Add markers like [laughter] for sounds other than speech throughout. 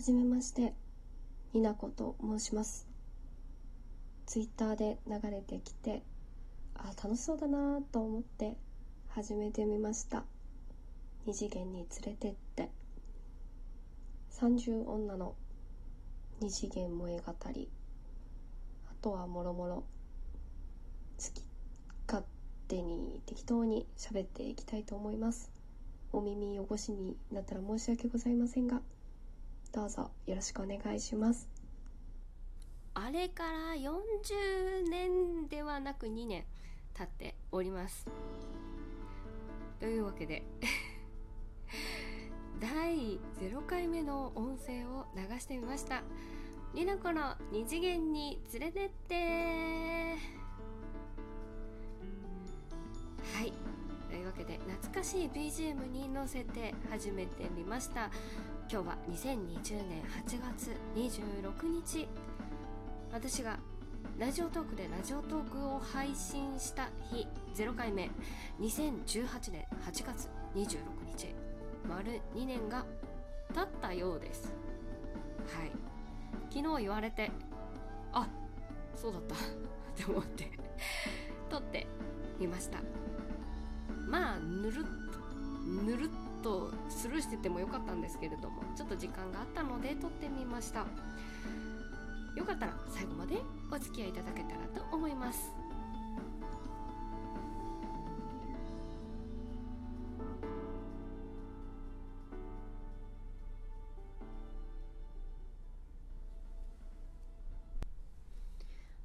はじめまして、になこと申します。ツイッターで流れてきて、あ、楽しそうだなと思って始めてみました。二次元に連れてって。30女の二次元萌え語り。あとはもろもろ好き勝手に適当に喋っていきたいと思います。お耳汚しになったら申し訳ございませんが、どうぞよろしくお願いします。あれから40年ではなく2年経っております。というわけで [laughs] 第0回目の音声を流してみました。りなこの二次元に連れてって。はい。というわけで懐かしい BGM に乗せて始めてみました。今日は2020年8月26日。私がラジオトークでラジオトークを配信した日。0回目。2018年8月26日。丸2年が経ったようです。はい。昨日言われてあそうだった。[laughs] って思って。撮ってみました。まあぬるっと。ぬるっとスルーしててもよかったんですけれどもちょっと時間があったので撮ってみました。よかったら最後までお付き合いいただけたらと思います。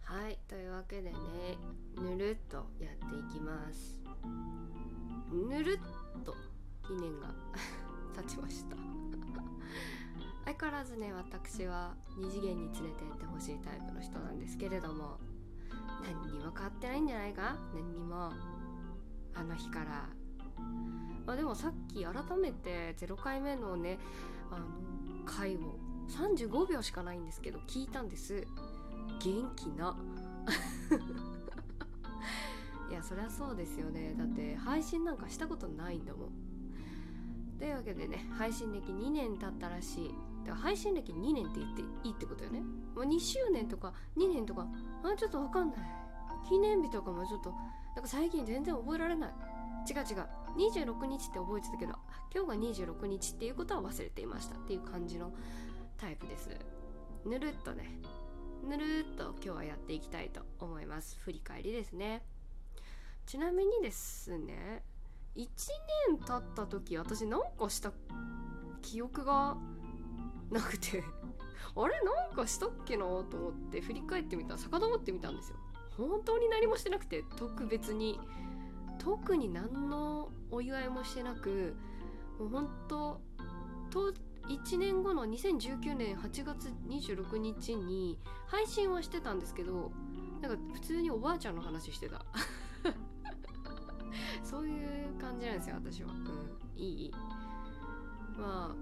はいというわけでねぬるっとやっていきます。ぬるっと2年が。経ちました。[laughs] 相変わらずね私は二次元に連れてってほしいタイプの人なんですけれども何にも変わってないんじゃないか？何にも。あの日から。まあでもさっき改めて0回目のねあの回を35秒しかないんですけど聞いたんです。元気な。[laughs] いやそりゃそうですよね。だって配信なんかしたことないんだもん。というわけでね配信歴2年経ったらしい。だから配信歴2年って言っていいってことよね、まあ、2周年とか2年とかあちょっとわかんない。記念日とかもちょっとなんか最近全然覚えられない。違う違う。26日って覚えてたけど今日が26日っていうことは忘れていましたっていう感じのタイプです。ぬるっとね。ぬるっと今日はやっていきたいと思います。振り返りですね。ちなみにですね1年経った時私なんかした記憶がなくて [laughs] あれなんかしたっけなと思って振り返ってみたら遡ってみたんですよ。本当に何もしてなくて特別に特に何のお祝いもしてなくもう本当と1年後の2019年8月26日に配信はしてたんですけどなんか普通におばあちゃんの話してた。そういう感じなんですよ私は。うんいい。まあ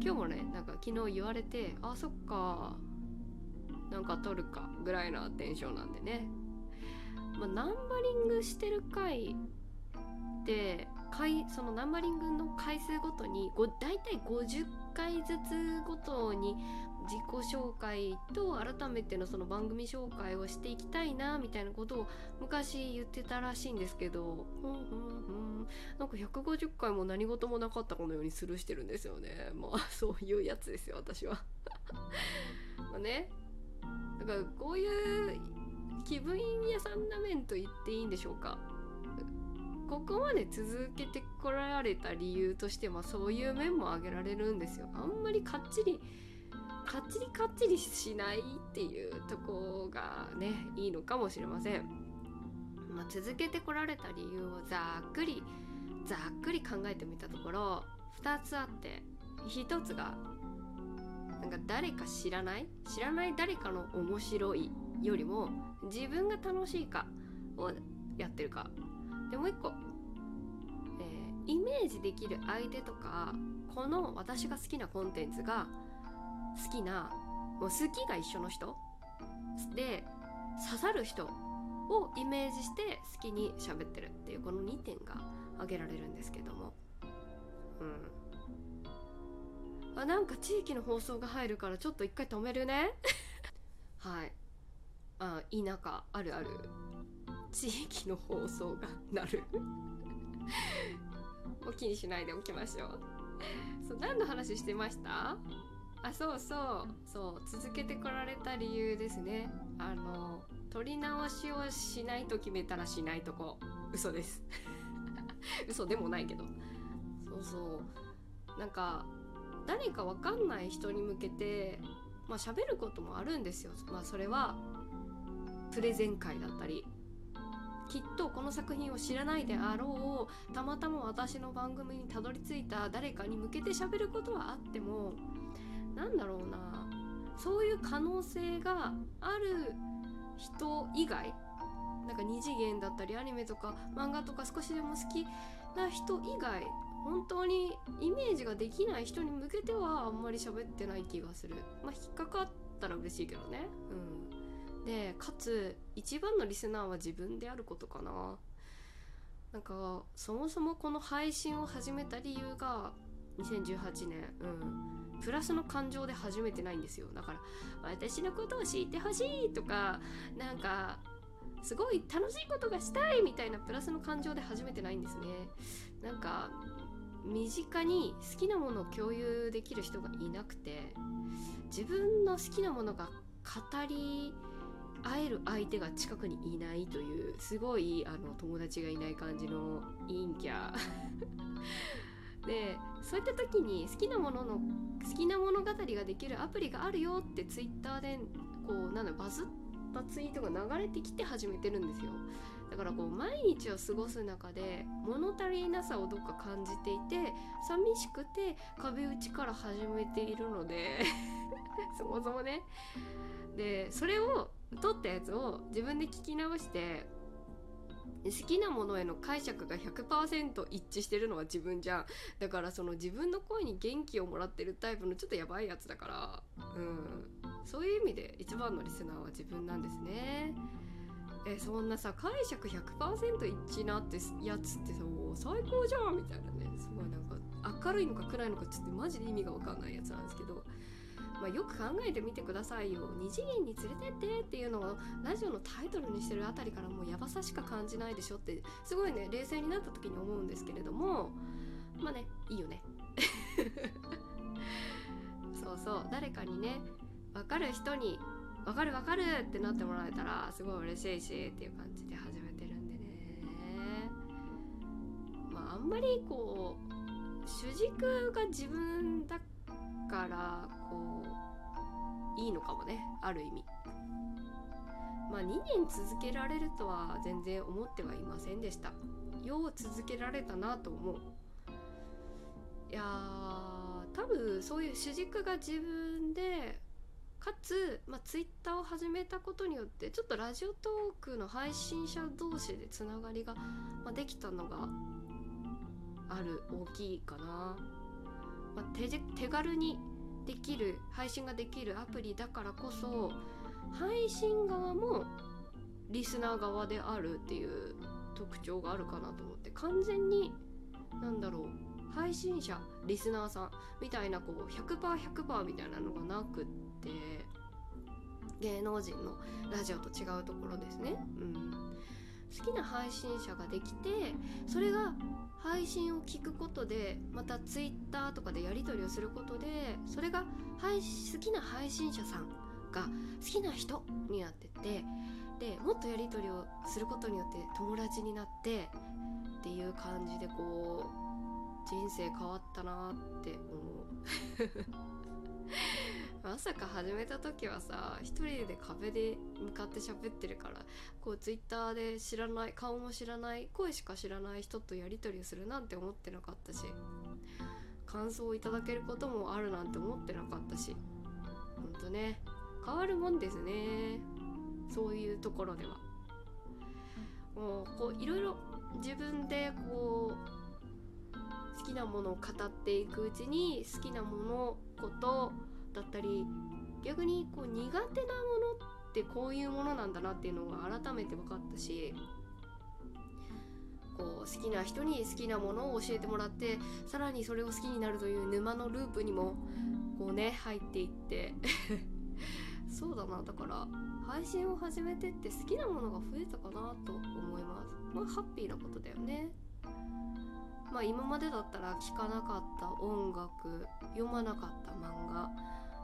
今日もねなんか昨日言われてあそっかなんか撮るかぐらいなテンションなんでね。まあナンバリングしてる回で回そのナンバリングの回数ごとにご大体50回ずつごとに自己紹介と改めてのその番組紹介をしていきたいなみたいなことを昔言ってたらしいんですけどふんふんふん。なんか150回も何事もなかったかのようにスルーしてるんですよね。[laughs] まあそういうやつですよ私は。[laughs] まあね。だからこういう気分屋さんな面と言っていいんでしょうか。ここまで続けてこられた理由としてはそういう面も挙げられるんですよ。あんまりかっちりかっちりかっちりしないっていうとこがねいいのかもしれません、まあ、続けてこられた理由をざっくりざっくり考えてみたところ2つあって1つがなんか誰か知らない知らない誰かの面白いよりも自分が楽しいかをやってるか。でもう一個、えーイメージできる相手とかこの私が好きなコンテンツが好きなもう好きが一緒の人？で刺さる人をイメージして好きに喋ってるっていうこの2点が挙げられるんですけども。うん。あなんか地域の放送が入るからちょっと一回止めるね。[laughs] はい。あ田舎あるある。地域の放送がなる。[laughs] もう気にしないでおきましょう。そう何の話してました？あそうそう。そう続けてこられた理由ですね。あの撮り直しをしないと決めたらしないとこ。嘘です。[laughs] 嘘でもないけど。そうそう。なんか誰かわかんない人に向けてまあ喋ることもあるんですよ。まあそれはプレゼン会だったり。きっとこの作品を知らないであろうたまたま私の番組にたどり着いた誰かに向けて喋ることはあってもなんだろうな。そういう可能性がある人以外なんか二次元だったりアニメとか漫画とか少しでも好きな人以外本当にイメージができない人に向けてはあんまり喋ってない気がする。まあ引っかかったら嬉しいけどね。うん。でかつ一番のリスナーは自分であることかな。なんかそもそもこの配信を始めた理由が2018年。うん。プラスの感情で始めてないんですよ。だから私のことを知ってほしいとかなんかすごい楽しいことがしたいみたいなプラスの感情で始めてないんですね。なんか身近に好きなものを共有できる人がいなくて自分の好きなものが語り合える相手が近くにいないというすごいあの友達がいない感じの陰キャ。でそういった時に好きなものの好きな物語ができるアプリがあるよってツイッターでこうなんだバズったツイートが流れてきて始めてるんですよ。だからこう毎日を過ごす中で物足りなさをどっか感じていて寂しくて壁打ちから始めているので [laughs] そもそもね。でそれを撮ったやつを自分で聞き直して好きなものへの解釈が100%一致してるのは自分じゃん。だからその自分の声に元気をもらってるタイプのちょっとやばいやつだから。うん。そういう意味で一番のリスナーは自分なんですね。えそんなさ解釈100%一致なってやつってさもう最高じゃんみたいなね。すごいなんか明るいのか暗いのかちょっとマジで意味が分かんないやつなんですけど。まあ、よく考えてみてくださいよ。二次元に連れてってっていうのをラジオのタイトルにしてるあたりからもうやばさしか感じないでしょってすごいね冷静になった時に思うんですけれども。まあねいいよね。[laughs] そうそう。誰かにね分かる人に分かる分かるってなってもらえたらすごい嬉しいしっていう感じで始めてるんでね。まああんまりこう主軸が自分だからいいのかもねある意味。まあ2年続けられるとは全然思ってはいませんでした。よう続けられたなと思う。いや多分そういう主軸が自分でかつ、まあ、ツイッターを始めたことによってちょっとラジオトークの配信者同士でつながりが、まあ、できたのがある大きいかな、まあ、手軽にできる配信ができるアプリだからこそ配信側もリスナー側であるっていう特徴があるかなと思って完全になんだろう配信者リスナーさんみたいなこう 100%100% 100みたいなのがなくって芸能人のラジオと違うところですね。うん好きな配信者ができてそれが配信を聞くことでまた Twitter とかでやり取りをすることでそれが好きな配信者さんが好きな人になってってでもっとやり取りをすることによって友達になってっていう感じでこう人生変わったなって思う。まさか始めた時はさ一人で壁で向かって喋ってるからこうツイッターで知らない顔も知らない声しか知らない人とやり取りをするなんて思ってなかったし感想をいただけることもあるなんて思ってなかったしほんとね変わるもんですねそういうところでは。もうこういろいろ自分でこう好きなものを語っていくうちに好きなものことだったり逆にこう苦手なものってこういうものなんだなっていうのが改めて分かったしこう好きな人に好きなものを教えてもらってさらにそれを好きになるという沼のループにもこうね入っていって [laughs] そうだな。だから配信を始めてって好きなものが増えたかなと思います。まあハッピーなことだよね。まあ今までだったら聴かなかった音楽読まなかった漫画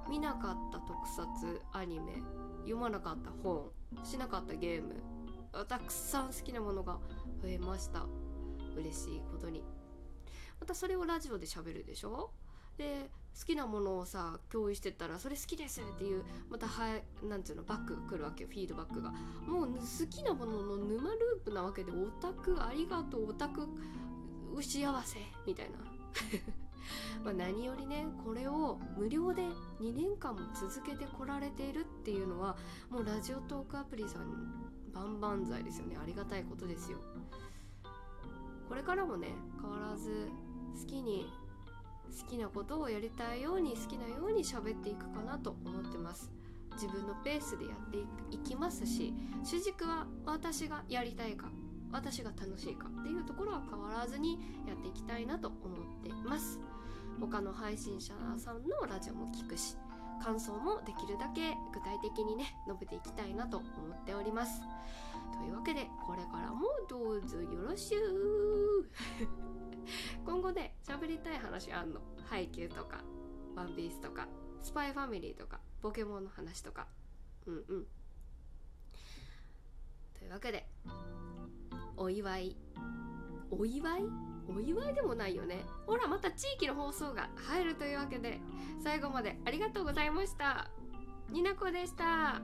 見なかった特撮アニメ読まなかった本しなかったゲームたくさん好きなものが増えました。嬉しいことに。またそれをラジオで喋るでしょ？で好きなものをさ共有してたら「それ好きです」っていうまたはなんていうのバックが来るわけよ。フィードバックが。もう好きなものの沼ループなわけでオタクありがとうオタク幸せみたいな。まあ何よりねこれを無料で2年間も続けてこられているっていうのはもうラジオトークアプリさん万々歳ですよね。ありがたいことですよ。これからもね変わらず好きに好きなことをやりたいように好きなように喋っていくかなと思ってます。自分のペースでやっていきますし主軸は私がやりたいか私が楽しいかっていうところは変わらずにやっていきたいなと思ってます。他の配信者さんのラジオも聞くし感想もできるだけ具体的にね述べていきたいなと思っております。というわけでこれからもどうぞよろしゅう。[laughs] 今後ね喋りたい話あんの配給とかワンピースとかスパイファミリーとかポケモンの話とか。うんうん。というわけでお祝い。お祝い？お祝いでもないよね。ほらまた地域の放送が入るというわけで最後までありがとうございました。になこでした。